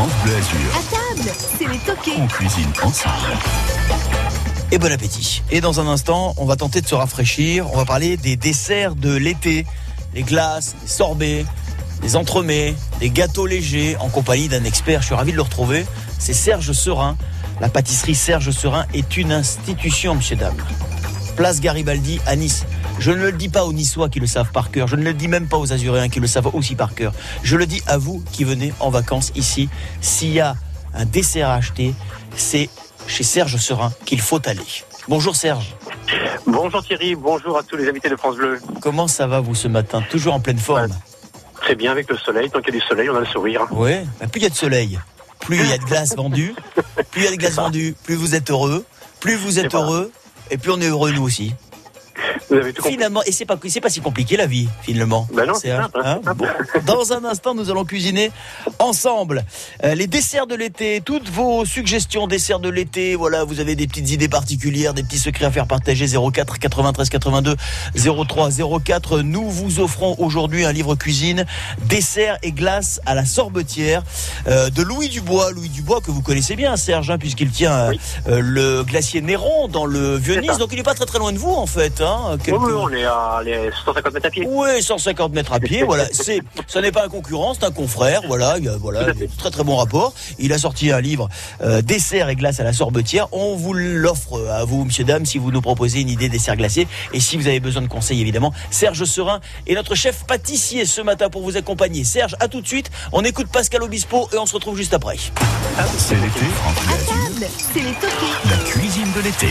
France Bleu Azur. À table, c'est les toqués. On cuisine ensemble. Et bon appétit. Et dans un instant, on va tenter de se rafraîchir. On va parler des desserts de l'été. Les glaces, les sorbets, les entremets, les gâteaux légers, en compagnie d'un expert. Je suis ravi de le retrouver. C'est Serge Serin. La pâtisserie Serge Serin est une institution, monsieur, dame. Place Garibaldi à Nice. Je ne le dis pas aux Niçois qui le savent par cœur. Je ne le dis même pas aux Azuréens qui le savent aussi par cœur. Je le dis à vous qui venez en vacances ici. S'il y a un dessert à acheter, c'est chez Serge Serin qu'il faut aller. Bonjour Serge. Bonjour Thierry, bonjour à tous les invités de France Bleu. Comment ça va vous ce matin? Toujours en pleine forme? Très bien avec le soleil, tant qu'il y a du soleil, on a le sourire. Oui, bah, plus il y a de soleil, plus il y a de glace vendue, plus il y a de glace vendue, plus vous êtes heureux, plus vous êtes heureux, et plus on est heureux nous aussi. Vous avez tout compris. Finalement, et c'est pas c'est pas si compliqué la vie finalement. Ben non, c'est Serge, simple, hein, hein simple. Bon. Dans un instant, nous allons cuisiner ensemble Euh, les desserts de l'été. Toutes vos suggestions desserts de l'été. Voilà, vous avez des petites idées particulières, des petits secrets à faire partager. 04 93 82 03 04. Nous vous offrons aujourd'hui un livre cuisine, desserts et glaces à la sorbetière euh, de Louis Dubois. Louis Dubois que vous connaissez bien, Serge, hein, puisqu'il tient euh, Oui. euh, le glacier Néron dans le Vieux-Nice. Donc il n'est pas très très loin de vous en fait. Hein, Oui, quelques- oui, on est à les 150 mètres à pied. oui, 150 mètres à pied, voilà. C'est, ce n'est pas un concurrent, c'est un confrère, voilà. Il y a, voilà, il y a très très bon rapport. Il a sorti un livre, euh, dessert et glace à la sorbetière. On vous l'offre à vous, monsieur, dame, si vous nous proposez une idée dessert glacé. Et si vous avez besoin de conseils, évidemment, Serge Serin est notre chef pâtissier ce matin pour vous accompagner. Serge, à tout de suite. On écoute Pascal Obispo et on se retrouve juste après. C'est l'été, c'est les toqués. La cuisine de l'été.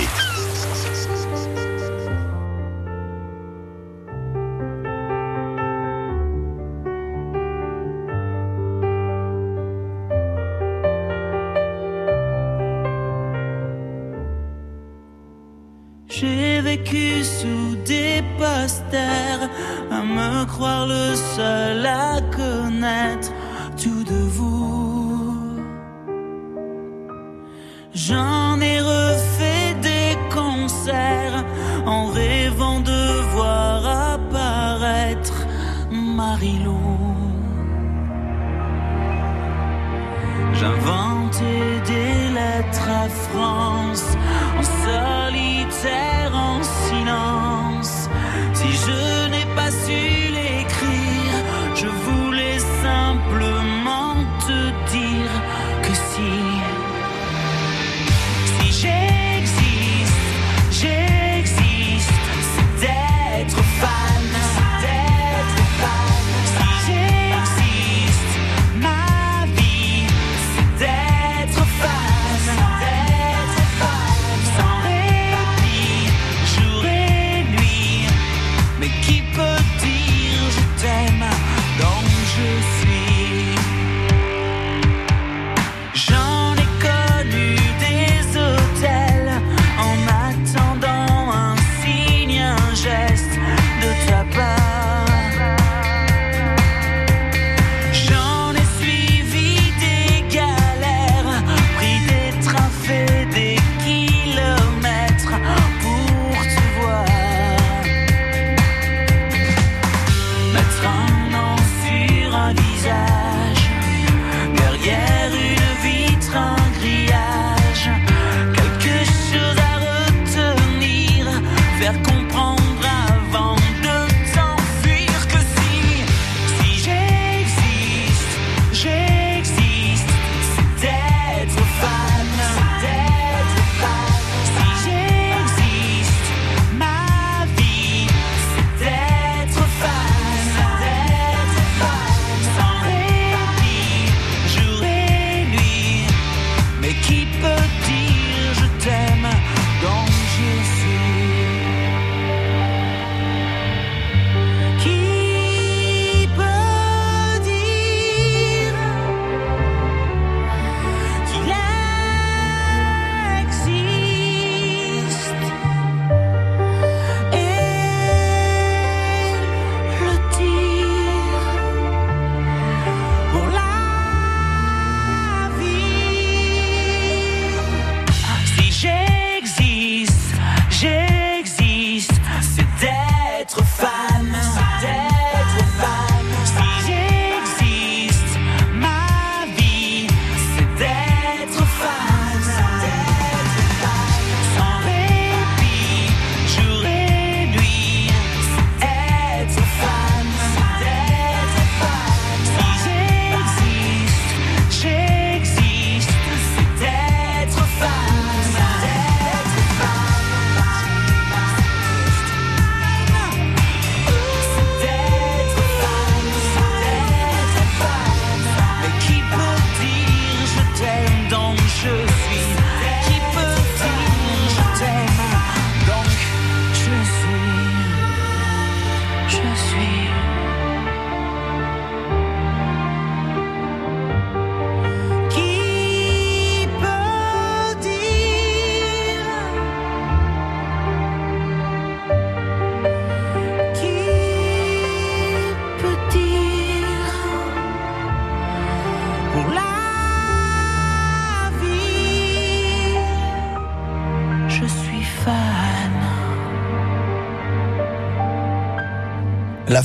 À me croire le seul à connaître tout de vous. J'en ai refait des concerts en rêvant de voir apparaître Marilou. J'inventais des lettres à France, en solitaire, en silence. Si je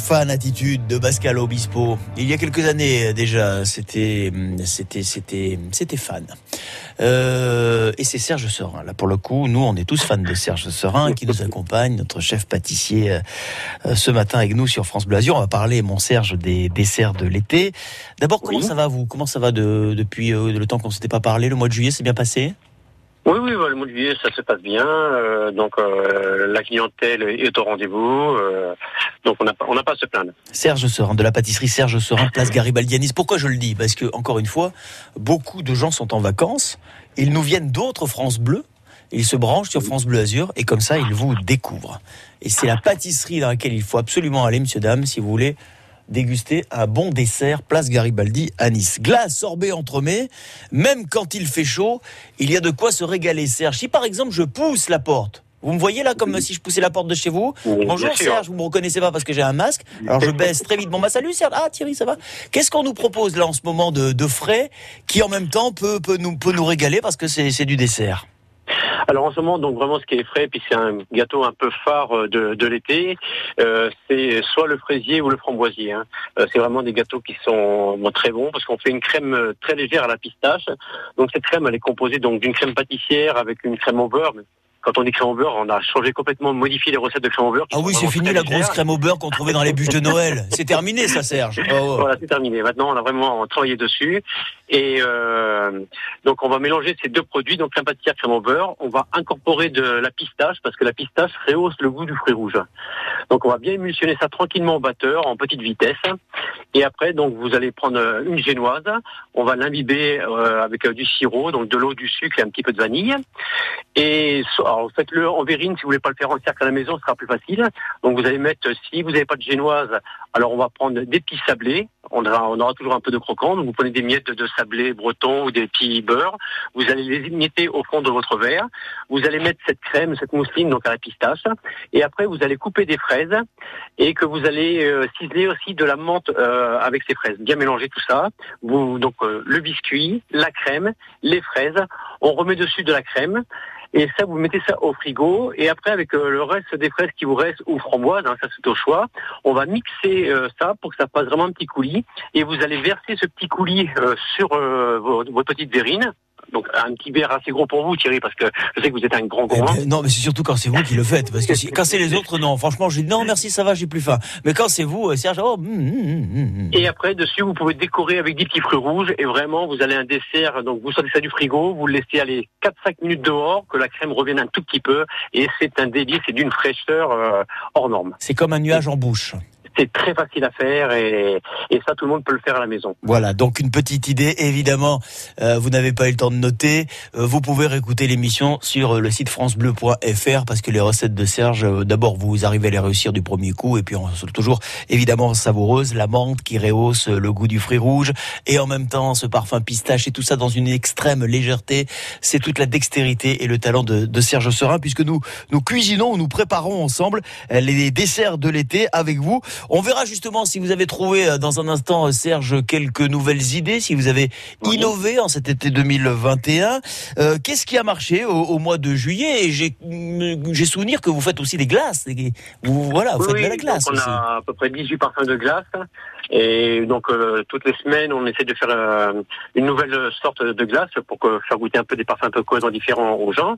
fan attitude de Pascal Obispo. Il y a quelques années déjà, c'était, c'était, c'était, c'était fan. Euh, et c'est Serge Serin. Là, pour le coup, nous, on est tous fans de Serge Serin qui nous accompagne, notre chef pâtissier, euh, ce matin avec nous sur France Bleu Azur. On va parler, mon Serge, des desserts de l'été. D'abord, comment Oui. ça va vous? Comment ça va de, depuis euh, le temps qu'on s'était pas parlé? Le mois de juillet, c'est bien passé? Oui, oui, bah, le juillet, ça se passe bien. euh, donc, euh, la clientèle est au rendez-vous. euh, donc, on n'a on pas à se plaindre. Serge Serin, de la pâtisserie Serge Serin, place Garibaldianis. Pourquoi je le dis? Parce que, encore une fois, beaucoup de gens sont en vacances. Ils nous viennent d'autres France Bleu. Ils se branchent sur France Bleu Azur et comme ça, ils vous découvrent. Et c'est la pâtisserie dans laquelle il faut absolument aller, monsieur, dame, si vous voulez déguster un bon dessert, place Garibaldi à Nice. Glace, sorbet, entremets, même quand il fait chaud, il y a de quoi se régaler, Serge. Si par exemple je pousse la porte, vous me voyez là comme si je poussais la porte de chez vous? Oui, Bonjour. Serge, vous me reconnaissez pas parce que j'ai un masque. Alors je baisse très vite. Bon bah salut Serge. Ah Thierry, ça va? Qu'est-ce qu'on nous propose là en ce moment de, de frais qui en même temps peut, peut, nous, peut nous régaler parce que c'est c'est du dessert? Alors, en ce moment, donc vraiment, ce qui est frais, puis c'est un gâteau un peu phare euh, de, de l'été, euh, c'est soit le fraisier ou le framboisier. hein. Euh, c'est vraiment des gâteaux qui sont très bons parce qu'on fait une crème très légère à la pistache. Donc, cette crème, elle est composée donc d'une crème pâtissière avec une crème au beurre. Quand on dit crème au beurre, on a changé complètement, modifié les recettes de crème au beurre. Ah oui, c'est fini la grosse crème au beurre qu'on trouvait dans les bûches de Noël. C'est terminé ça Serge. Oh, oh. Voilà, c'est terminé. Maintenant, on a vraiment travaillé dessus. Et euh, donc, on va mélanger ces deux produits, donc crème pâtissière, crème au beurre. On va incorporer de la pistache parce que la pistache rehausse le goût du fruit rouge. Donc, on va bien émulsionner ça tranquillement au batteur en petite vitesse. Et après, donc, vous allez prendre euh, une génoise. On va l'imbiber euh, avec euh, du sirop, donc de l'eau, du sucre et un petit peu de vanille. Et so- alors, faites-le en verrine si vous voulez pas le faire en cercle à la maison, ce sera plus facile. Donc, vous allez mettre, si vous n'avez pas de génoise, alors on va prendre des petits sablés. On aura, on aura toujours un peu de croquant. Donc vous prenez des miettes de sablé breton ou des petits beurres. Vous allez les émietter au fond de votre verre. Vous allez mettre cette crème, cette mousseline donc à la pistache. Et après vous allez couper des fraises et que vous allez euh, ciseler aussi de la menthe euh, avec ces fraises. Bien mélanger tout ça. Vous donc euh, le biscuit, la crème, les fraises. On remet dessus de la crème. Et ça, vous mettez ça au frigo. Et après, avec euh, le reste des fraises qui vous restent ou framboises, hein, ça c'est au choix, on va mixer euh, ça pour que ça fasse vraiment un petit coulis. Et vous allez verser ce petit coulis euh, sur euh, votre, petite. Donc un petit verre assez gros pour vous, Thierry, parce que je sais que vous êtes un grand Eh gourmand. ben, non, mais c'est surtout quand c'est vous qui le faites. Parce que si- quand c'est les autres, non. Franchement, je dis non, merci, ça va, j'ai plus faim. Mais quand c'est vous, euh, Serge, oh, hum, hum, hum. Et après, dessus, vous pouvez décorer avec des petits fruits rouges. Et vraiment, vous allez un dessert. Donc, vous sortez ça du frigo, vous le laissez aller 4-5 minutes dehors, que la crème revienne un tout petit peu. Et c'est un délice, c'est d'une fraîcheur euh, hors norme. c'est comme un nuage en bouche. C'est très facile à faire et, et ça, tout le monde peut le faire à la maison. Voilà, donc une petite idée. Évidemment, euh, vous n'avez pas eu le temps de noter. Euh, vous pouvez réécouter l'émission sur le site francebleu.fr parce que les recettes de Serge, euh, d'abord, vous arrivez à les réussir du premier coup et puis on toujours évidemment savoureuses. La menthe qui rehausse le goût du fruit rouge et en même temps ce parfum pistache et tout ça dans une extrême légèreté. C'est toute la dextérité et le talent de, de Serge Serin puisque nous nous cuisinons, nous préparons ensemble les desserts de l'été avec vous. On verra justement si vous avez trouvé euh, dans un instant, euh, Serge, quelques nouvelles idées, si vous avez Oui. innové en cet été 2021. Euh, Qu'est-ce qui a marché au, au mois de juillet? J'ai mm, j'ai souvenir que vous faites aussi des glaces. Vous, voilà, vous Oui, faites de la glace on aussi. a à peu près 18 parfums de glace. Et donc, euh, toutes les semaines, on essaie de faire euh, une nouvelle sorte de glace pour que, faire goûter un peu des parfums un peu cohérents différents aux gens.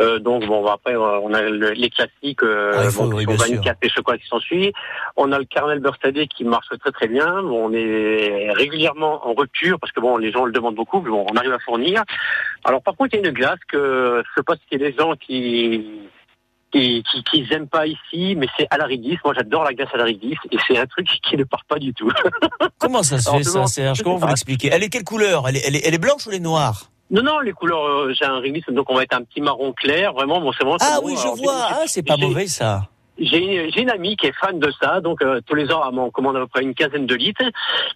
Euh, donc, bon, après, euh, on a le- les classiques, euh, Ah, bon, oui, vanille, café, chocolat qui s'ensuit. On a le caramel beurre qui marche très très bien. Bon, on est régulièrement en rupture parce que bon, les gens le demandent beaucoup, mais bon, on arrive à fournir. Alors, par contre, il y a une glace que je sais pas si c'est les gens qui qui, qui, qui aiment pas ici, mais c'est à la réglisse. Moi, j'adore la glace à la réglisse et c'est un truc qui ne part pas du tout. Comment ça se Alors, fait ça, Serge? Comment vous l'expliquez? Elle est quelle couleur? Elle est, elle, est, elle est blanche ou elle est noire? Non, non, les couleurs, euh, j'ai un réglisse, donc on va être un petit marron clair, vraiment. Bon, c'est vraiment. Ah bon. oui, je Alors, vois. Ah, c'est pas mauvais ça. J'ai j'ai une amie qui est fan de ça, donc euh, tous les ans, elle m'en commande à peu près une quinzaine de litres.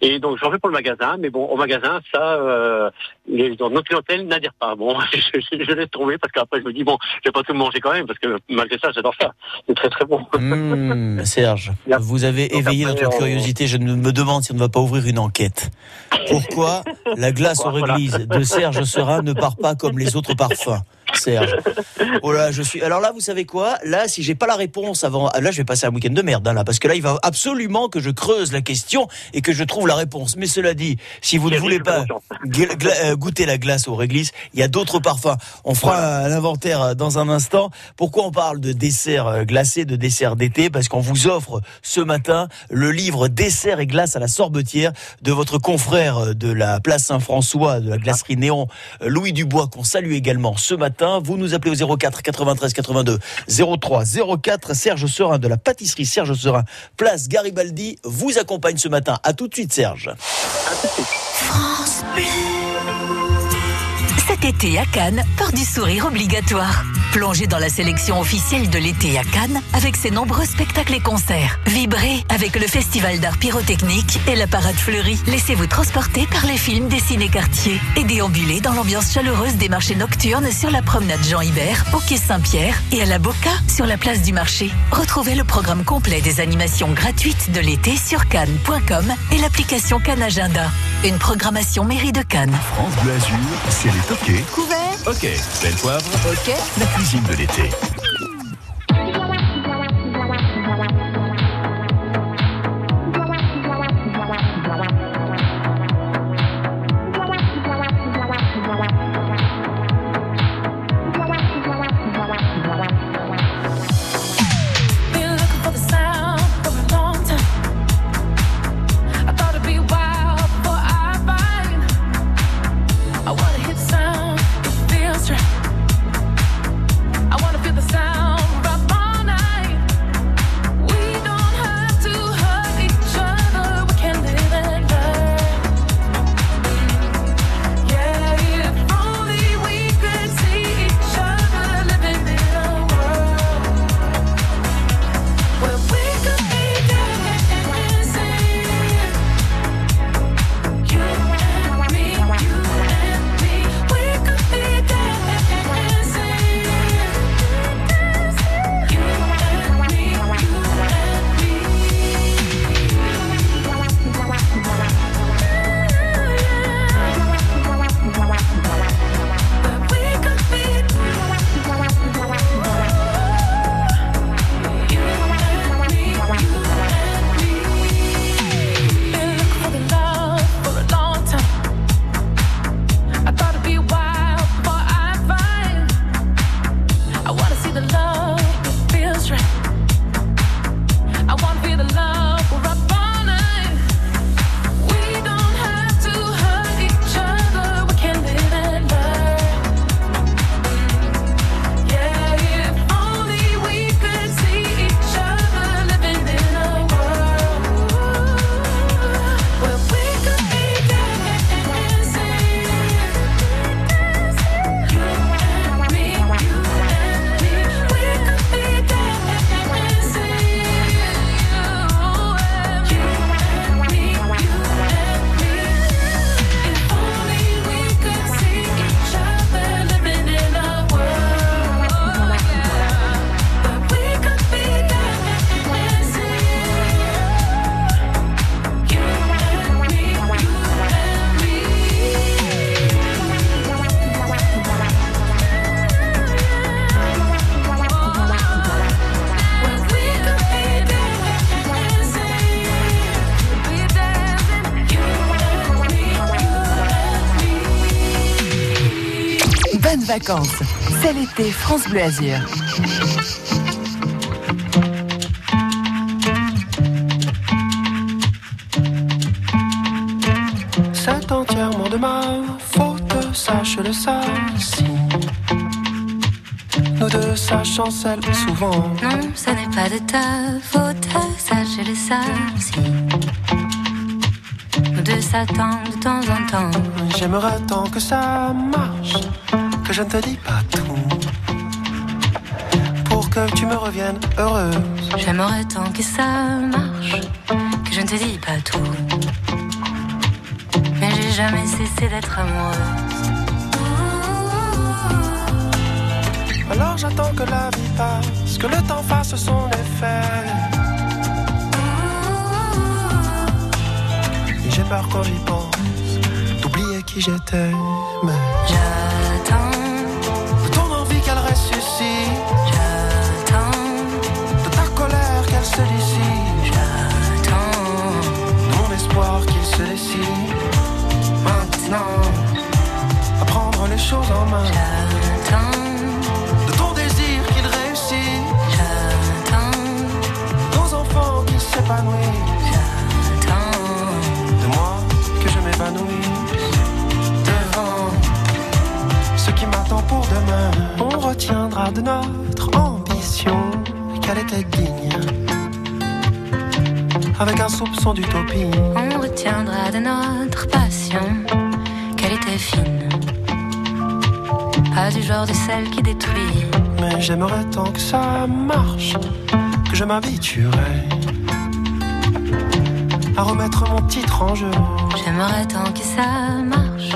Et donc, j'en fais pour le magasin. Mais bon, au magasin, ça, euh, les, dans notre clientèle n'adhère pas. Bon, je, je, je laisse tomber parce qu'après, je me dis, bon, je vais pas tout manger quand même, parce que malgré ça, j'adore ça. C'est très, très bon. Mmh, Serge, vous avez Donc éveillé après, notre on- curiosité. Je me demande si on ne va pas ouvrir une enquête. Pourquoi la glace aux voilà. de Serge Serin ne part pas comme les autres parfums? Serge. Oh là, je suis. Alors là, vous savez quoi? Là, si j'ai pas la réponse avant, là, je vais passer un week-end de merde, hein, là, parce que là, il va absolument que je creuse la question et que je trouve la réponse. Mais cela dit, si vous ne voulez pas euh, goûter la glace au réglisse, il y a d'autres parfums. On fera un inventaire euh, dans un instant. Pourquoi on parle de desserts euh, glacés, de desserts d'été? Parce qu'on vous offre ce matin le livre Desserts et glaces à la sorbetière de votre confrère de la place Saint-François, de la glacerie Néon, Louis Dubois, qu'on salue également ce matin. Vous nous appelez au 04 93 82 03 04. Serge Serin de la pâtisserie Serge Serin, place Garibaldi, vous accompagne ce matin. À tout de suite, Serge. France. Cet été à Cannes, port du sourire obligatoire. Plongez dans la sélection officielle de l'été à Cannes avec ses nombreux spectacles et concerts. Vibrez avec le festival d'art pyrotechnique et la parade fleurie. Laissez-vous transporter par les films des ciné-quartiers et déambulez dans l'ambiance chaleureuse des marchés nocturnes sur la promenade Jean Hibert, au quai Saint-Pierre et à la Boca sur la place du marché. Retrouvez le programme complet des animations gratuites de l'été sur cannes.com et l'application Cannes Agenda. Une programmation mairie de Cannes. France Bleu Azur, c'est les toqués. Couvert. Ok, belle poivre, Ok. Cuisine de l'été. Vacances. C'est l'été France Bleu Azur. C'est entièrement de ma faute, sache-le ça. Si nous deux, ça chancelle souvent. Non, ce n'est pas de ta faute, ça je le sais aussi. Nous deux s'attendent de temps en temps. J'aimerais tant que ça marche, que je ne te dis pas tout. Pour que tu me reviennes heureuse. J'aimerais tant que ça marche, que je ne te dis pas tout. Mais j'ai jamais cessé d'être amoureuse. Alors j'attends que la vie passe, que le temps fasse son effet. Et j'ai peur quand j'y pense, d'oublier qui j'étais. Mais se décide, j'attends mon espoir qu'il se décide maintenant à prendre les choses en main. J'attends de ton désir qu'il réussisse. J'attends nos enfants qu'ils s'épanouissent. J'attends de moi que je m'évanouisse devant ce qui m'attend pour demain. On retiendra de notre ambition qu'elle était digne avec un soupçon d'utopie. On retiendra de notre passion qu'elle était fine. Pas du genre de celle qui détruit. Mais j'aimerais tant que ça marche, que je m'habituerais à remettre mon titre en jeu. J'aimerais tant que ça marche,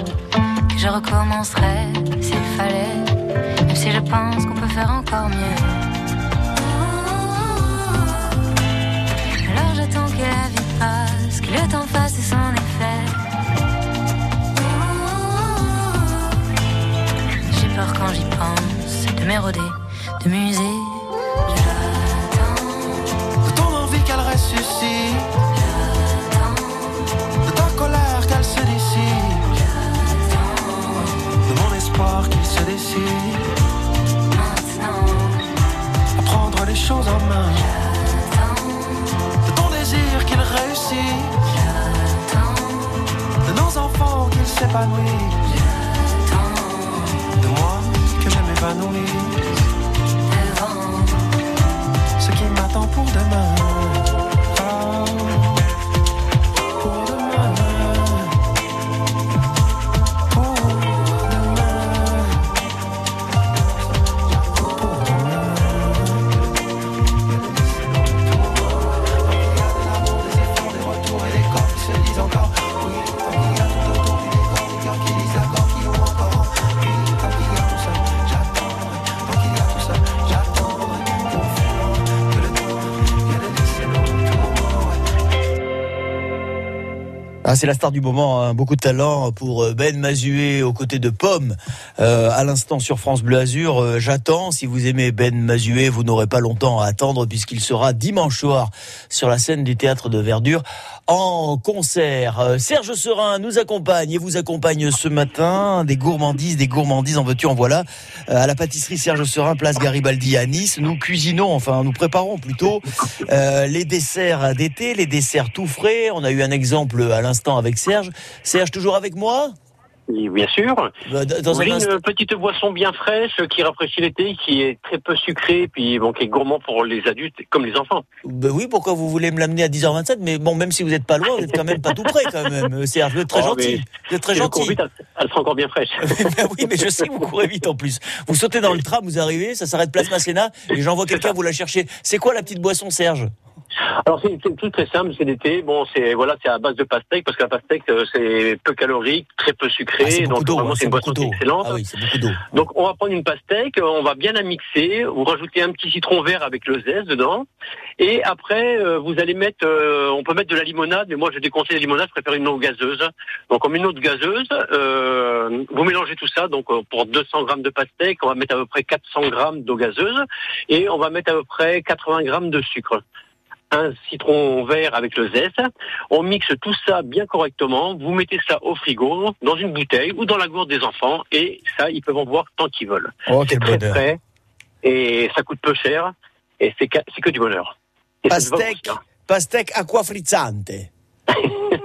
que je recommencerais s'il fallait. Même si je pense qu'on peut faire encore mieux. Passe, que le temps fasse son effet. J'ai peur quand j'y pense de m'éroder, de muser. J'attends, De ton envie qu'elle ressuscite, j'attends, de ta colère qu'elle se dissipe, de mon espoir qu'il se décide, maintenant. à prendre les choses en main, de j'attends, de nos enfants qu'ils s'épanouissent, de moi que je m'épanouisse, devant. ce qui m'attend pour demain. Ah, c'est la star du moment, hein. beaucoup de talent pour euh, Ben Mazué aux côtés de Pomme. Euh, à l'instant sur France Bleu Azur, euh, j'attends. Si vous aimez Ben Mazué, vous n'aurez pas longtemps à attendre puisqu'il sera dimanche soir sur la scène du théâtre de Verdure en concert. Euh, Serge Serin nous accompagne et vous accompagne ce matin. Des gourmandises, des gourmandises en veux-tu, en voilà. Euh, à la pâtisserie Serge Serin, place Garibaldi à Nice. Nous cuisinons, enfin nous préparons plutôt euh, les desserts d'été, les desserts tout frais. On a eu un exemple à l'instant avec Serge. Serge, toujours avec moi? Bien sûr. Bah, Dans un instant. une petite boisson bien fraîche qui rafraîchit l'été, qui est très peu sucrée, puis bon, qui est gourmand pour les adultes comme les enfants. Bah oui, pourquoi vous voulez me l'amener à 10h27 Mais bon, même si vous n'êtes pas loin, vous êtes quand même pas tout près quand même, Serge. Vous êtes très Oh, gentil. Vous êtes très gentil. vite, elle, elle sera encore bien fraîche. Ben oui, mais je sais que vous courez vite en plus. Vous sautez dans le tram, vous arrivez, ça s'arrête place Masséna, et j'envoie quelqu'un vous la chercher. C'est quoi la petite boisson, Serge? Alors c'est c'est tout très simple, c'est l'été. Bon, c'est voilà, c'est à base de pastèque parce que la pastèque euh, c'est peu calorique, très peu sucré, Ah, donc d'eau, vraiment hein, c'est une boisson excellente. Ah oui, c'est beaucoup d'eau. Donc on va prendre une pastèque, on va bien la mixer, vous rajoutez un petit citron vert avec le zeste dedans, et après euh, vous allez mettre, euh, on peut mettre de la limonade, mais moi je déconseille la limonade, je préfère une eau gazeuse. Donc on met une eau de gazeuse, euh, vous mélangez tout ça, donc euh, pour 200 grammes de pastèque, on va mettre à peu près 400 grammes d'eau gazeuse, et on va mettre à peu près 80 grammes de sucre. Un citron vert avec le zeste. On mixe tout ça bien correctement. Vous mettez ça au frigo, dans une bouteille ou dans la gourde des enfants. Et ça, ils peuvent en boire tant qu'ils veulent. Oh, quel Très frais. Et ça coûte peu cher. Et c'est que, c'est que du bonheur. Et Pastèque, pastèque aqua frizzante.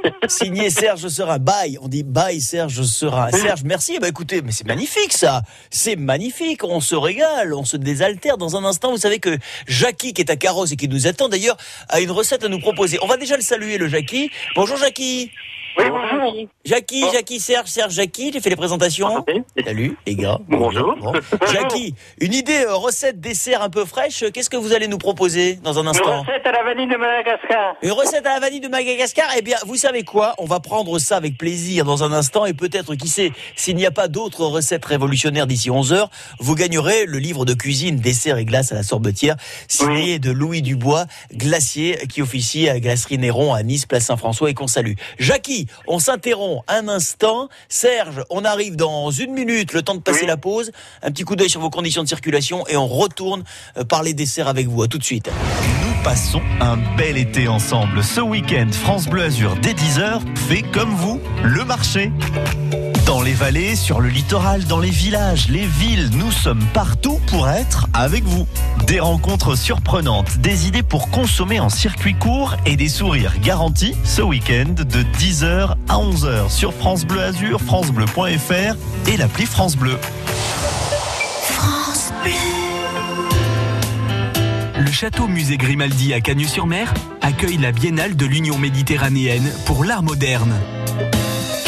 Signé Serge Serin. Bye. On dit bye Serge Serin. Serge, merci. Bah écoutez, mais c'est magnifique ça. C'est magnifique. On se régale, on se désaltère dans un instant. Vous savez que Jackie, qui est à Carrosse et qui nous attend d'ailleurs, a une recette à nous proposer. On va déjà le saluer, le Jackie. Bonjour Jackie. Oui, bonjour. Jackie, Oh. Jackie, Serge, Serge, Jackie. J'ai fait les présentations. Salut les gars. Bonjour. Bon. Jackie, une idée euh, recette dessert un peu fraîche. Qu'est-ce que vous allez nous proposer dans un instant recette à la vanille de Madagascar. Une recette à la vanille de Madagascar Eh bien, vous savez quoi? On va prendre ça avec plaisir dans un instant et peut-être, qui sait, s'il n'y a pas d'autres recettes révolutionnaires d'ici 11 heures, vous gagnerez le livre de cuisine dessert et glace à la sorbetière, signé de Louis Dubois, glacier, qui officie à la glacerie Néron à Nice, place Saint-François et qu'on salue. Jackie, on s'interrompt un instant. Serge, on arrive dans une minute, le temps de passer la pause. Un petit coup d'œil sur vos conditions de circulation et on retourne euh, parler dessert avec vous. À tout de suite. Nous passons un bel été ensemble. Ce week-end, France Bleu Azur, dès 10h, fait comme vous, le marché. Dans les vallées, sur le littoral, dans les villages, les villes, nous sommes partout pour être avec vous. Des rencontres surprenantes, des idées pour consommer en circuit court et des sourires garantis ce week-end de 10h à 11h sur France Bleu Azur, francebleu.fr et l'appli France Bleu. France Bleu. Le château musée Grimaldi à Cagnes-sur-Mer accueille la Biennale de l'Union méditerranéenne pour l'art moderne.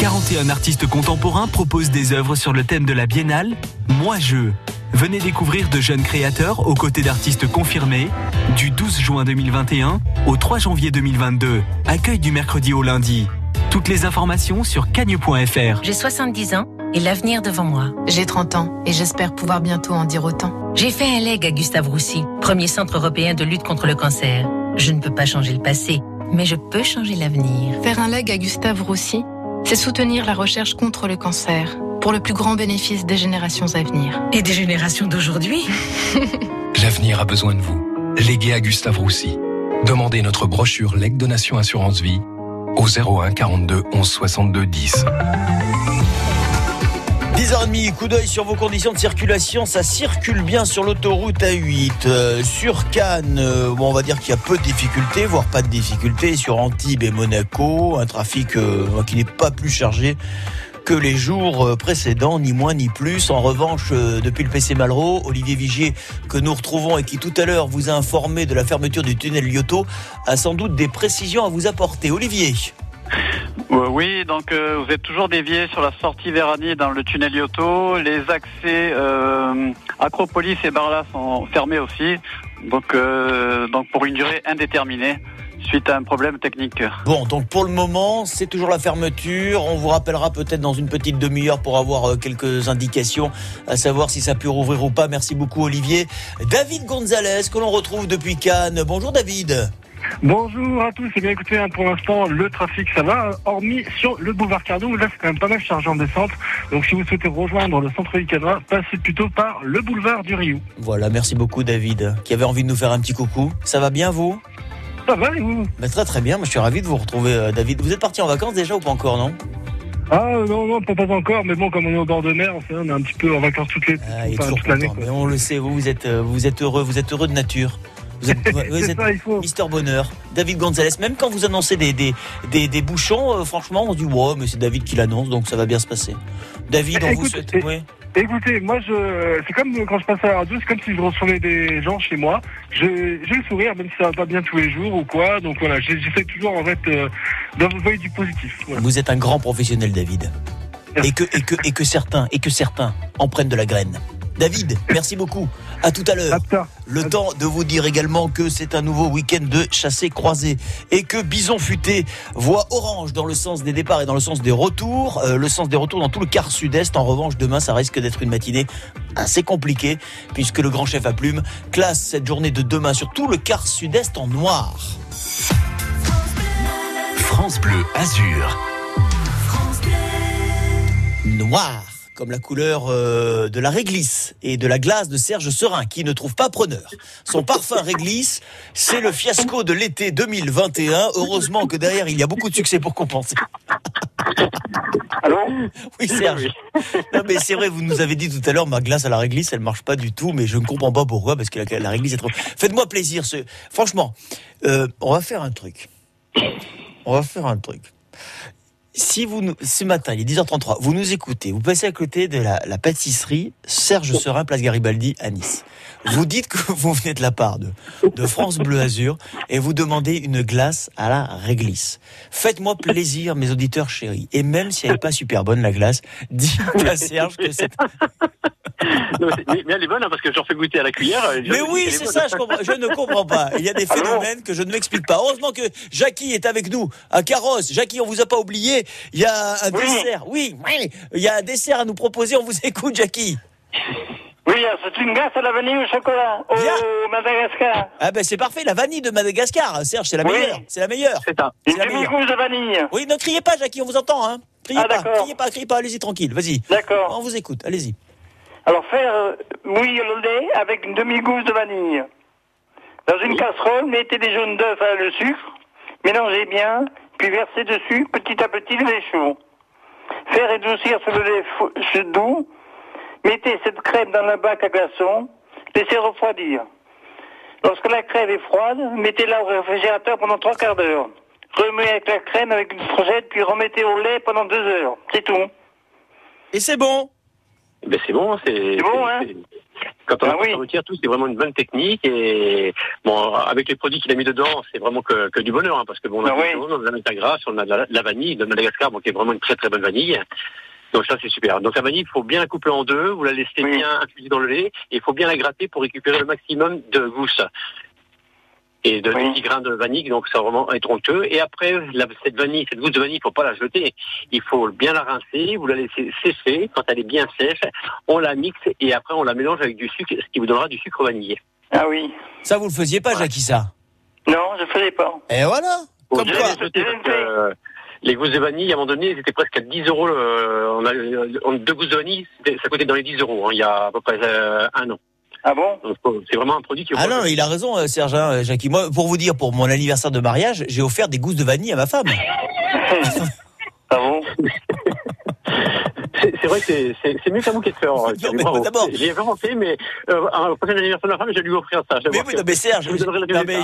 41 artistes contemporains proposent des œuvres sur le thème de la Biennale, Moi je. Venez découvrir de jeunes créateurs aux côtés d'artistes confirmés du 12 juin 2021 au 3 janvier 2022. Accueil du mercredi au lundi. Toutes les informations sur cagne.fr. J'ai 70 ans et l'avenir devant moi. J'ai 30 ans et j'espère pouvoir bientôt en dire autant. J'ai fait un leg à Gustave Roussy, premier centre européen de lutte contre le cancer. Je ne peux pas changer le passé, mais je peux changer l'avenir. Faire un leg à Gustave Roussy, c'est soutenir la recherche contre le cancer pour le plus grand bénéfice des générations à venir. Et des générations d'aujourd'hui L'avenir a besoin de vous. Légué à Gustave Roussy. Demandez notre brochure Leg Donation Assurance Vie au 01 42 11 62 10. 10h30, coup d'œil sur vos conditions de circulation. Ça circule bien sur l'autoroute A8. Euh, sur Cannes, euh, bon, on va dire qu'il y a peu de difficultés, voire pas de difficultés. Sur Antibes et Monaco, un trafic euh, qui n'est pas plus chargé que les jours précédents, ni moins ni plus. En revanche, depuis le PC Malraux, Olivier Vigier, que nous retrouvons et qui tout à l'heure vous a informé de la fermeture du tunnel Lyoto, a sans doute des précisions à vous apporter. Olivier Oui, donc euh, vous êtes toujours dévié sur la sortie Vérani dans le tunnel Yoto. Les accès euh, Acropolis et Barla sont fermés aussi, donc, euh, donc pour une durée indéterminée suite à un problème technique. Bon, donc pour le moment, c'est toujours la fermeture. On vous rappellera peut-être dans une petite demi-heure pour avoir euh, quelques indications, à savoir si ça peut rouvrir ou pas. Merci beaucoup, Olivier. David Gonzalez, que l'on retrouve depuis Cannes. Bonjour, David. Bonjour à tous, et bien écoutez, hein, pour l'instant le trafic ça va, hormis sur le boulevard Cardot, où là c'est quand même pas mal chargé en descente. Donc si vous souhaitez rejoindre le centre-ville cadra, passez plutôt par le boulevard du Rio. Voilà, merci beaucoup, David, qui avait envie de nous faire un petit coucou. Ça va bien, vous? Ça va et vous? Bah, Très très bien, moi, je suis ravi de vous retrouver, euh, David. Vous êtes parti en vacances déjà ou pas encore, non? Ah non, non, pas, encore, mais bon, comme on est au bord de mer, on sait, on est un petit peu en vacances toutes les, Ah, enfin, toute l'année. mais on le sait, vous, vous êtes, euh, vous êtes heureux, vous êtes heureux de nature. Vous êtes, vous C'est êtes ça, il faut. Mister Bonheur, David Gonzalez. Même quand vous annoncez des, des, des, des bouchons, euh, franchement, on se dit, ouais, mais c'est David qui l'annonce, donc ça va bien se passer. David, on vous Écoute, souhaite. et- oui. Écoutez, moi, je, c'est comme quand je passe à la radio, c'est comme si je recevais des gens chez moi. J'ai le sourire, même si ça va pas bien tous les jours ou quoi. Donc voilà, j'essaie toujours en fait euh, d'envoyer du positif. Voilà. Vous êtes un grand professionnel, David. Et que, et que, et que certains, et que certains en prennent de la graine. David, merci beaucoup. À tout à l'heure. Le temps de vous dire également que c'est un nouveau week-end de chassé croisé et que Bison Futé voit orange dans le sens des départs et dans le sens des retours. Euh, le sens des retours dans tout le quart sud-est. En revanche, demain, ça risque d'être une matinée assez compliquée puisque le grand chef à plume classe cette journée de demain sur tout le quart sud-est en noir. France Bleu Azur. noir, comme la couleur euh, de la réglisse et de la glace de Serge Serin, qui ne trouve pas preneur. Son parfum réglisse, c'est le fiasco de l'été 2021. Heureusement que derrière, il y a beaucoup de succès pour compenser. Oui, Serge. Non, mais c'est vrai, vous nous avez dit tout à l'heure, ma glace à la réglisse, elle marche pas du tout, mais je ne comprends pas pourquoi, parce que la, la réglisse est trop... Faites-moi plaisir. Ce... Franchement, euh, on va faire un truc. On va faire un truc si vous nous, ce matin, il est 10h33, vous nous écoutez, vous passez à côté de la, la pâtisserie Serge Serin, place Garibaldi à Nice. Vous dites que vous venez de la part de, de France Bleu Azur et vous demandez une glace à la réglisse. Faites-moi plaisir, mes auditeurs chéris. Et même si elle n'est pas super bonne, la glace, dites à Serge que c'est... Non, mais, elle est bonne hein, parce que j'en fais goûter à la cuillère. Mais oui, c'est ça, je, comprends- je ne comprends pas. Il y a des phénomènes que je ne m'explique pas. Heureusement que Jackie est avec nous à Carrosse. Jackie, on vous a pas oublié. Il y a un dessert. Oui. Il y a un dessert à nous proposer. On vous écoute, Jackie. Oui, c'est une glace à la vanille au chocolat au Madagascar. Ah ben c'est parfait, la vanille de Madagascar, Serge, c'est la Oui. meilleure. C'est la meilleure. C'est meilleure. demi-gousse de vanille. Oui, ne criez pas, Jackie, on vous entend, hein. Criez Ah, pas, criez pas, criez pas, allez-y tranquille, vas-y. D'accord. On vous écoute, allez-y. Alors faire euh, mouiller le lait avec une demi-gousse de vanille. Dans une casserole, mettez des jaunes d'œufs avec le sucre, mélangez bien, puis versez dessus petit à petit le lait chaud. Faire édoucir sur le lait doux, mettez cette crème dans un bac à glaçons, laissez refroidir. Lorsque la crème est froide, mettez-la au réfrigérateur pendant trois quarts d'heure. Remuez avec la crème avec une fourchette, puis remettez au lait pendant deux heures. C'est tout. Et c'est bon Ben, c'est bon, c'est. C'est bon, hein Quand on Ah a oui. retire tout, c'est vraiment une bonne technique et bon, avec les produits qu'il a mis dedans, c'est vraiment que, que du bonheur, hein, parce que bon, on a Ah oui. on a de la grasse, on a de la, de la vanille, de Madagascar, bon, qui est vraiment une très très bonne vanille. Donc ça c'est super. Donc la vanille, il faut bien la couper en deux, vous la laissez bien infuser dans le lait, et il faut bien la gratter pour récupérer le maximum de gousse et de petits grains de vanille, donc ça va vraiment être onctueux. Et après, la- cette vanille, cette gousse de vanille, il faut pas la jeter. Il faut bien la rincer, vous la laissez sécher. Quand elle est bien sèche, on la mixe et après on la mélange avec du sucre, ce qui vous donnera du sucre vanillé. Ah oui. Ça, vous le faisiez pas, Jackie, ça? Non, je faisais pas. Et voilà. Comme quoi jeté, euh, Les gousses de vanille, à un moment donné, c'était presque à 10 euros. euh, on a on- deux gousses de vanille, ça coûtait dans les 10 euros. hein, il y a à peu près euh, un an. Ah bon Donc, C'est vraiment un produit qui. Ah non, il a raison, euh, Serge, hein, Jackie. Moi, pour vous dire, pour mon anniversaire de mariage, j'ai offert des gousses de vanille à ma femme. Ah bon C'est vrai que c'est- mieux qu'à vous qui de euh, bravo. d'abord- J'y ai vraiment fait, mais euh, un prochain anniversaire de ma femme, je vais lui offrir ça. Mais oui, non, mais Serge,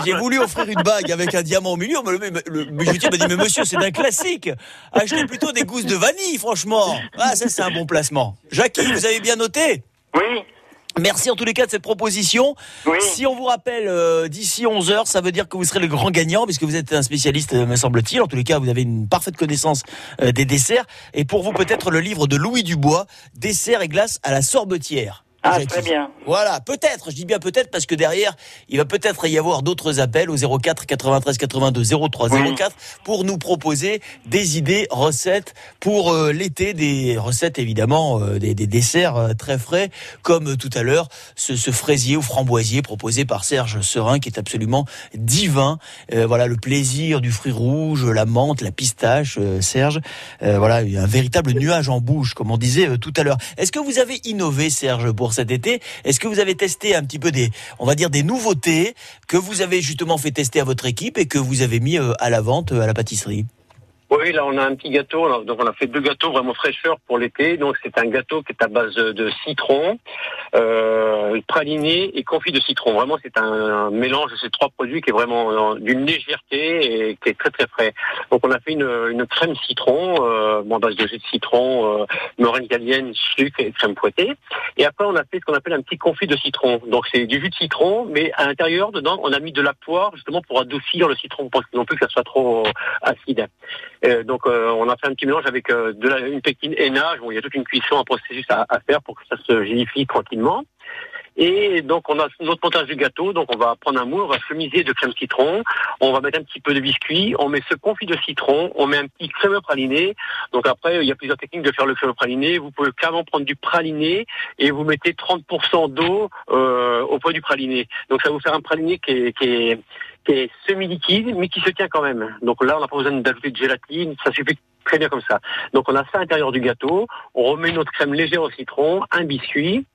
j'ai voulu offrir une bague avec un diamant au milieu. mais Le, le, le bijoutier m'a dit, mais monsieur, c'est un classique. Achetez plutôt des gousses de vanille, franchement. Ah, ça, c'est un bon placement. Jackie, vous avez bien noté? Oui. Merci en tous les cas de cette proposition. Si on vous rappelle euh, d'ici 11 heures, ça veut dire que vous serez le grand gagnant puisque vous êtes un spécialiste, euh, me semble-t-il. En tous les cas, vous avez une parfaite connaissance euh, des desserts. Et pour vous, peut-être le livre de Louis Dubois, Desserts et glaces à la sorbetière. Ah, très bien. Voilà, peut-être, je dis bien peut-être parce que derrière, il va peut-être y avoir d'autres appels au 04 93 82 03 04 pour nous proposer des idées, recettes pour euh, l'été, des recettes évidemment, euh, des, des desserts euh, très frais, comme tout à l'heure ce, ce fraisier ou framboisier proposé par Serge Serin qui est absolument divin. Voilà, le plaisir du fruit rouge, la menthe, la pistache, Serge. Voilà, un véritable nuage en bouche, comme on disait tout à l'heure. Est-ce que vous avez innové, Serge, pour cet été. Est-ce que vous avez testé un petit peu des, on va dire, des nouveautés que vous avez justement fait tester à votre équipe et que vous avez mis euh, à la vente euh, à la pâtisserie? Oui, là on a un petit gâteau. Donc on a fait deux gâteaux vraiment fraîcheur pour l'été. Donc c'est un gâteau qui est à base de citron, euh, praliné et confit de citron. Vraiment c'est un, mélange de ces trois produits qui est vraiment euh, d'une légèreté et qui est très très frais. Donc on a fait une, crème citron, euh, bon, base de jus de citron, euh, meringue italienne, sucre et crème fouettée. Et après on a fait ce qu'on appelle un petit confit de citron. Donc c'est du jus de citron, mais à l'intérieur dedans on a mis de la poire justement pour adoucir le citron, pour non plus que ça soit trop acide. Euh, donc euh, on a fait un petit mélange avec euh, de la, une pectine hénage. Bon, il y a toute une cuisson, un processus à, à faire pour que ça se génifie tranquillement. Et donc on a notre montage du gâteau, donc on va prendre un moule, on va chemiser de crème citron, on va mettre un petit peu de biscuit, on met ce confit de citron, on met un petit crémeux praliné. Donc après il y a plusieurs techniques de faire le crémeux praliné. Vous pouvez carrément prendre du praliné et vous mettez 30% d'eau euh, au poids du praliné. Donc ça va vous faire un praliné qui est, qui est qui est semi-liquide, mais qui se tient quand même. Donc là, on n'a pas besoin d'ajouter de gélatine, ça suffit très bien comme ça. Donc on a ça à l'intérieur du gâteau, on remet notre crème légère au citron, un biscuit,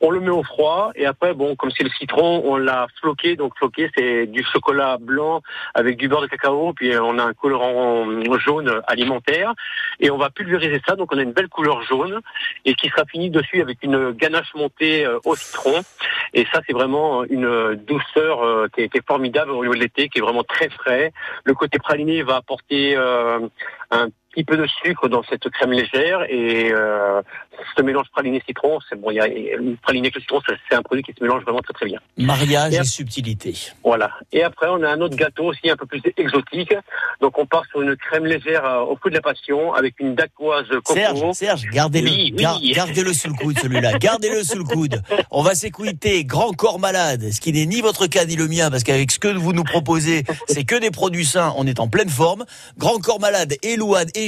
on le met au froid, et après, bon, comme c'est le citron, on l'a floqué, donc floqué, c'est du chocolat blanc avec du beurre de cacao, puis on a un colorant jaune alimentaire, et on va pulvériser ça, donc on a une belle couleur jaune, et qui sera fini dessus avec une ganache montée euh, au citron, et ça, c'est vraiment une douceur euh, qui, est, qui est formidable au niveau de l'été, qui est vraiment très frais. Le côté praliné va apporter euh, un petit peu de sucre dans cette crème légère et euh, ce mélange praliné citron, c'est bon, il y a praliné avec le citron, c'est un produit qui se mélange vraiment très très bien. Mariage Et et, subtilité. Voilà. Et après, on a un autre gâteau aussi un peu plus exotique. Donc, on part sur une crème légère euh, au fruit de la passion avec une dacquoise coco. Serge, Serge, gardez-le, Oui, oui. gar- gardez-le sous le coude celui-là, gardez-le sous le coude. On va s'écouter Grand Corps Malade, ce qui n'est ni votre cas ni le mien, parce qu'avec ce que vous nous proposez, c'est que des produits sains, on est en pleine forme. Grand Corps Malade et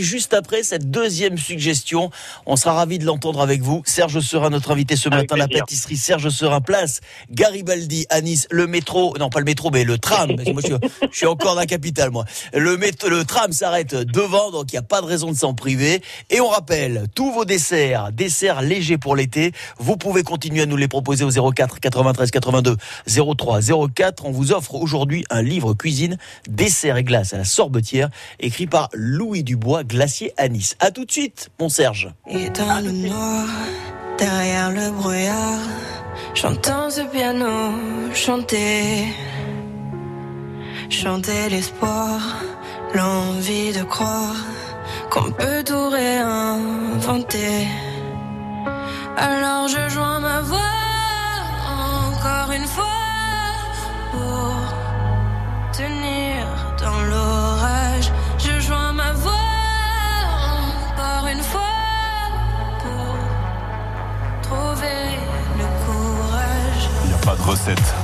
Juste après cette deuxième suggestion, on sera ravi de l'entendre avec vous. Serge sera notre invité ce matin, la pâtisserie Serge Serin Place, Garibaldi à Nice, le métro, non pas le métro, mais le tram, parce que moi je suis, je suis encore dans la capitale moi. Le, métro, le tram s'arrête devant, donc il n'y a pas de raison de s'en priver. Et on rappelle, tous vos desserts, desserts légers pour l'été, vous pouvez continuer à nous les proposer au 04 93 82 03 04. On vous offre aujourd'hui un livre cuisine, desserts et glaces à la sorbetière, écrit par Louis Dubois, glacier à Nice. À tout de suite, mon Serge. Et dans le noir, derrière le brouillard, j'entends ce piano chanter. Chanter l'espoir, l'envie de croire qu'on peut tout réinventer. Alors je joins ma voix encore une fois pour Y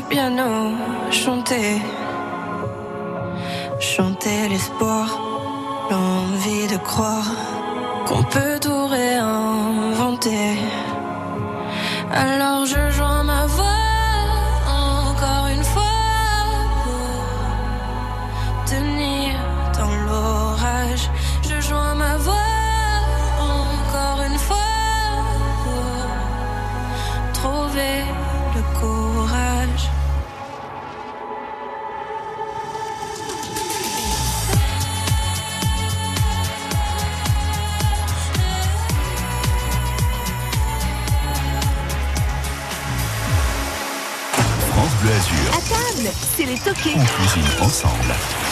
piano chanter. Chanter l'espoir, l'envie de croire qu'on peut tout réinventer. Alors je On cuisine ensemble.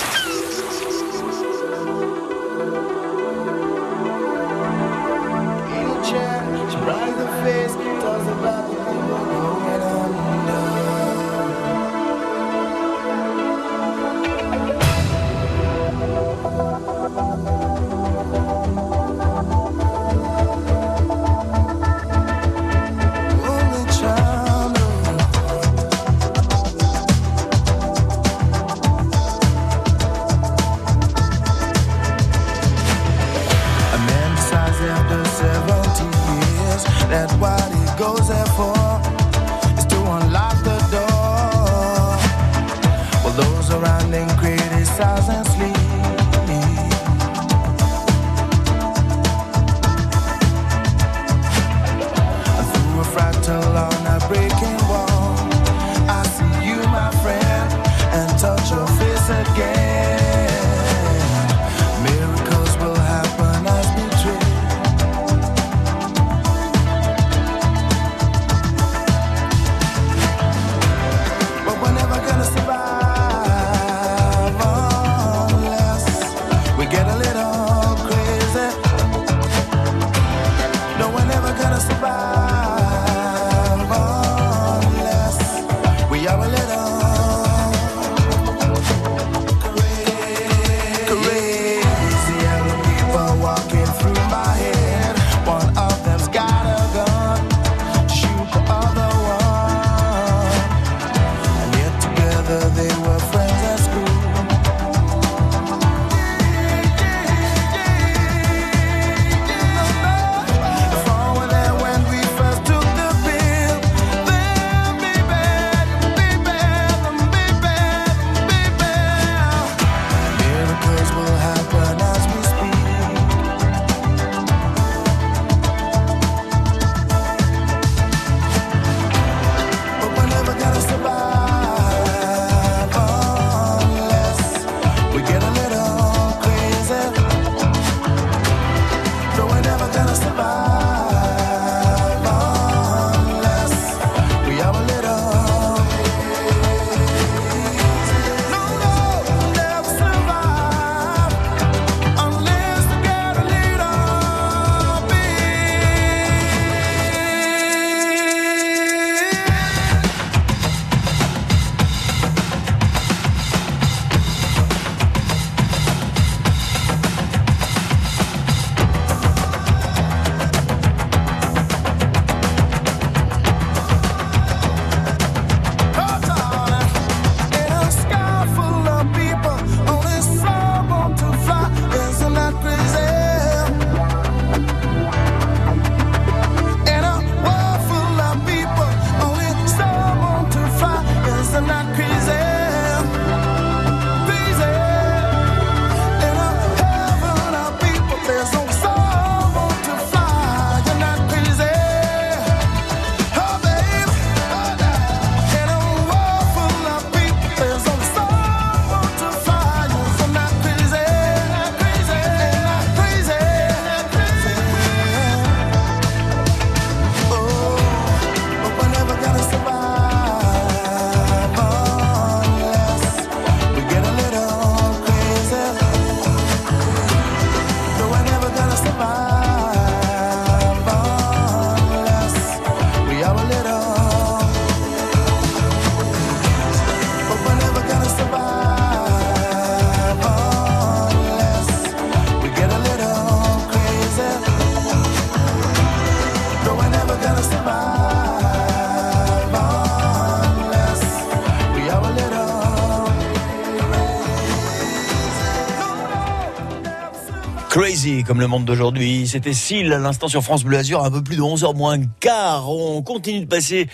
Amusé comme le monde d'aujourd'hui. C'était Syl à l'instant sur France Bleu Azur, un peu plus de 11h moins quart. On continue de passer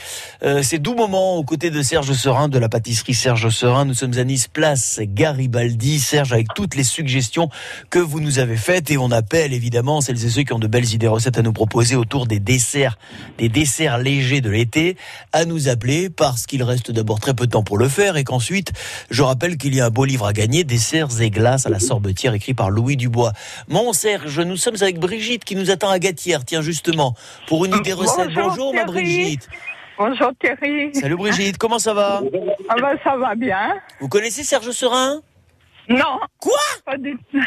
euh, ces doux moments aux côtés de Serge Serin, de la pâtisserie Serge Serin. Nous sommes à Nice, place Garibaldi. Serge, avec toutes les suggestions que vous nous avez faites. Et on appelle évidemment celles et ceux qui ont de belles idées recettes à nous proposer autour des desserts, des desserts légers de l'été, à nous appeler parce qu'il reste d'abord très peu de temps pour le faire et qu'ensuite, je rappelle qu'il y a un beau livre à gagner, Desserts et glaces à la sorbetière, écrit par Louis Dubois. Mon Serge, nous sommes avec Brigitte qui nous attend à Gatière, tiens justement, pour une idée recette. Bonjour, ma Thierry. Brigitte. Bonjour Thierry. Salut Brigitte, comment ça va? Ah bah, ça va bien. Vous connaissez Serge Serin Non. Quoi? Pas du tout.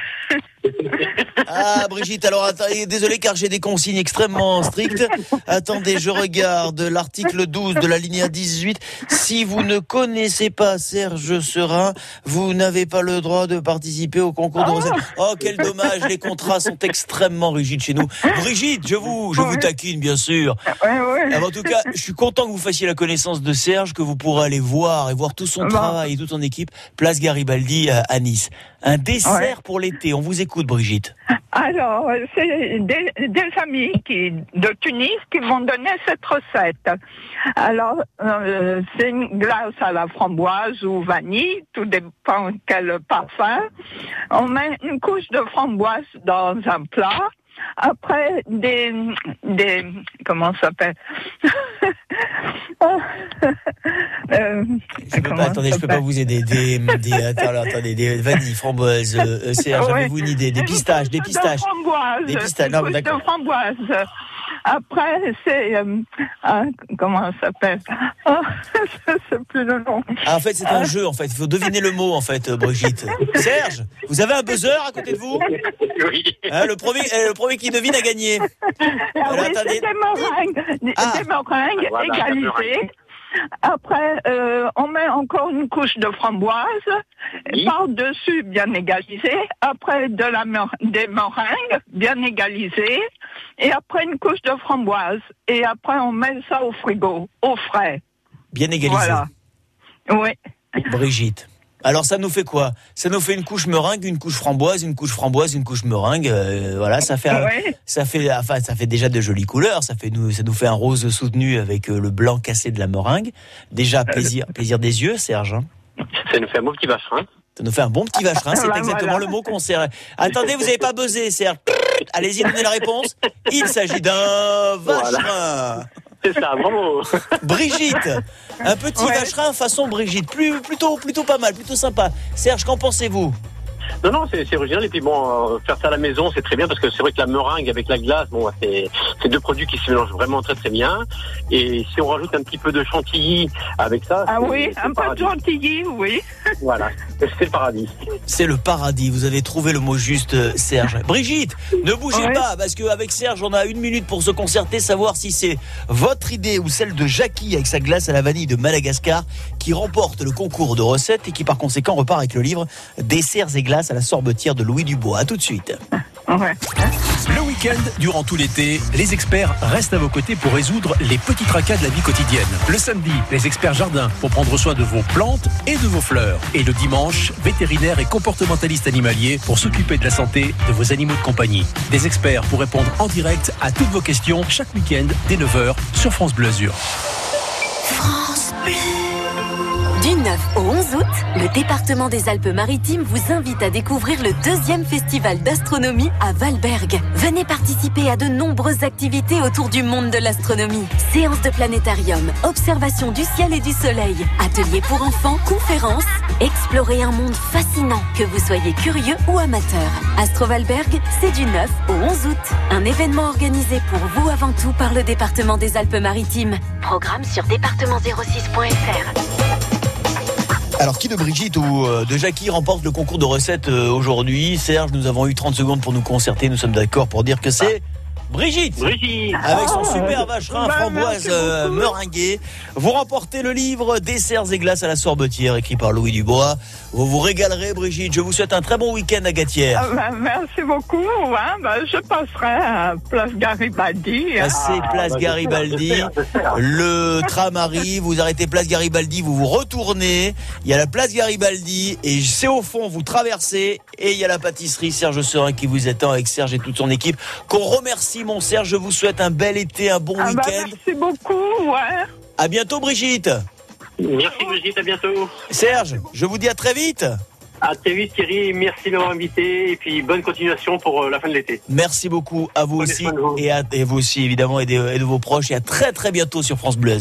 Ah Brigitte, alors attendez, désolé car j'ai des consignes extrêmement strictes. Attendez, je regarde l'article 12 de la ligne 18. Si vous ne connaissez pas Serge Serin, vous n'avez pas le droit de participer au concours de recettes. Oh quel dommage, les contrats sont extrêmement rigides chez nous. Brigitte, je vous, je vous taquine bien sûr. Ah, En tout cas, je suis content que vous fassiez la connaissance de Serge, que vous pourrez aller voir et voir tout son travail et toute son équipe, place Garibaldi à à Nice. Un dessert pour l'été. On vous écoute, Alors, c'est des, des amis qui, de Tunis qui m'ont donné cette recette. Alors, euh, c'est une glace à la framboise ou vanille, tout dépend quel parfum. On met une couche de framboise dans un plat. Après, des, des, comment ça s'appelle? Euh, Je peux pas, attendez, je peux pas vous aider. Des, des, attends, attendez, des vanilles, framboises, euh, euh, Serge, Ouais. avez-vous une idée? Des pistaches, des pistaches. De framboise. Des pistaches, non, d'accord. de framboise. Après, c'est, euh, ah, comment ça s'appelle? Ah, Je sais plus le nom. Ah, en fait, c'est un jeu, en fait. Il faut deviner le mot, en fait, euh, Brigitte. Serge, vous avez un buzzer à côté de vous? Hein, le, premier, euh, le premier qui devine a gagné. Ah Alors, oui, attendez. c'est des meringues, des, Ah. des meringues Voilà, la égalisées. meringue. Après, euh, on met encore une couche de framboise, par-dessus bien égalisée. Après, de la mer- des meringues bien égalisées. Et après, une couche de framboise. Et après, on met ça au frigo, au frais. Bien égalisé. Voilà. Oui. Brigitte. Alors, ça nous fait quoi? Ça nous fait une couche meringue, une couche framboise, une couche framboise, une couche meringue. euh, voilà, ça fait, un- Ouais. ça fait, enfin, ça fait déjà de jolies couleurs. Ça fait nous, ça nous fait un rose soutenu avec euh, le blanc cassé de la meringue. Déjà plaisir, plaisir des yeux, Serge. hein. Ça nous fait un beau petit vacherin. Ça nous fait un bon petit vacherin, c'est Voilà, exactement voilà. le mot qu'on sert. Attendez, vous n'avez pas buzzé, Serge. Allez-y, donnez la réponse. Il s'agit d'un vacherin. C'est ça, bravo. Brigitte, un petit vacherin façon Brigitte, plus, plutôt, plutôt pas mal, plutôt sympa. Serge, qu'en pensez-vous? Non, non, c'est original. Et puis bon, euh, faire ça à la maison, c'est très bien parce que c'est vrai que la meringue avec la glace, bon, c'est deux produits qui se mélangent vraiment très très bien. Et si on rajoute un petit peu de chantilly avec ça, Ah oui, un peu de chantilly, oui. Voilà, c'est le paradis. C'est le paradis, vous avez trouvé le mot juste, euh, Serge. Brigitte, ne bougez Ouais. pas, parce qu'avec Serge, on a une minute pour se concerter, savoir si c'est votre idée ou celle de Jackie avec sa glace à la vanille de Madagascar qui remporte le concours de recettes et qui par conséquent repart avec le livre Desserts et glaces à la sorbetière de Louis Dubois. À tout de suite. Le week-end, durant tout l'été, les experts restent à vos côtés pour résoudre les petits tracas de la vie quotidienne. Le samedi, les experts jardins pour prendre soin de vos plantes et de vos fleurs. Et le dimanche, vétérinaires et comportementalistes animaliers pour s'occuper de la santé de vos animaux de compagnie. Des experts pour répondre en direct à toutes vos questions chaque week-end dès 9h sur France Bleu Azur. France Bleu. Du 9 au 11 août, le département des Alpes-Maritimes vous invite à découvrir le deuxième festival d'astronomie à Valberg. Venez participer à de nombreuses activités autour du monde de l'astronomie. Séances de planétarium, observation du ciel et du soleil, ateliers pour enfants, conférences. Explorez un monde fascinant, que vous soyez curieux ou amateur. Astro Valberg, c'est du 9 au 11 août. Un événement organisé pour vous avant tout par le département des Alpes-Maritimes. Programme sur département06.fr. Alors, qui de Brigitte ou euh, de Jackie remporte le concours de recettes euh, aujourd'hui? Serge, nous avons eu 30 secondes pour nous concerter. Nous sommes d'accord pour dire que c'est Brigitte. Brigitte. Avec son Ah, super vacherin Bah, framboise euh, meringuée. Vous remportez le livre Desserts et glaces à la sorbetière écrit par Louis Dubois. Vous vous régalerez Brigitte. Je vous souhaite un très bon week-end à Gatière. Ah, ben, merci beaucoup. Hein. Ben, je passerai à Place Garibaldi. hein. Passez place Garibaldi, le tram arrive, vous arrêtez place Garibaldi, vous vous retournez, il y a la place Garibaldi et c'est au fond, vous traversez et il y a la pâtisserie Serge Serin qui vous attend avec Serge et toute son équipe. Qu'on remercie mon Serge, je vous souhaite un bel été, un bon Ah, ben, week-end. merci beaucoup. Ouais. À bientôt Brigitte. Merci Brigitte, à bientôt. Serge, je vous dis à très vite. À très vite Thierry, merci de m'avoir invité et puis bonne continuation pour euh, la fin de l'été. Merci beaucoup à vous aussi et à et vous aussi évidemment et de, et de vos proches et à très très bientôt sur France Bleu Azur.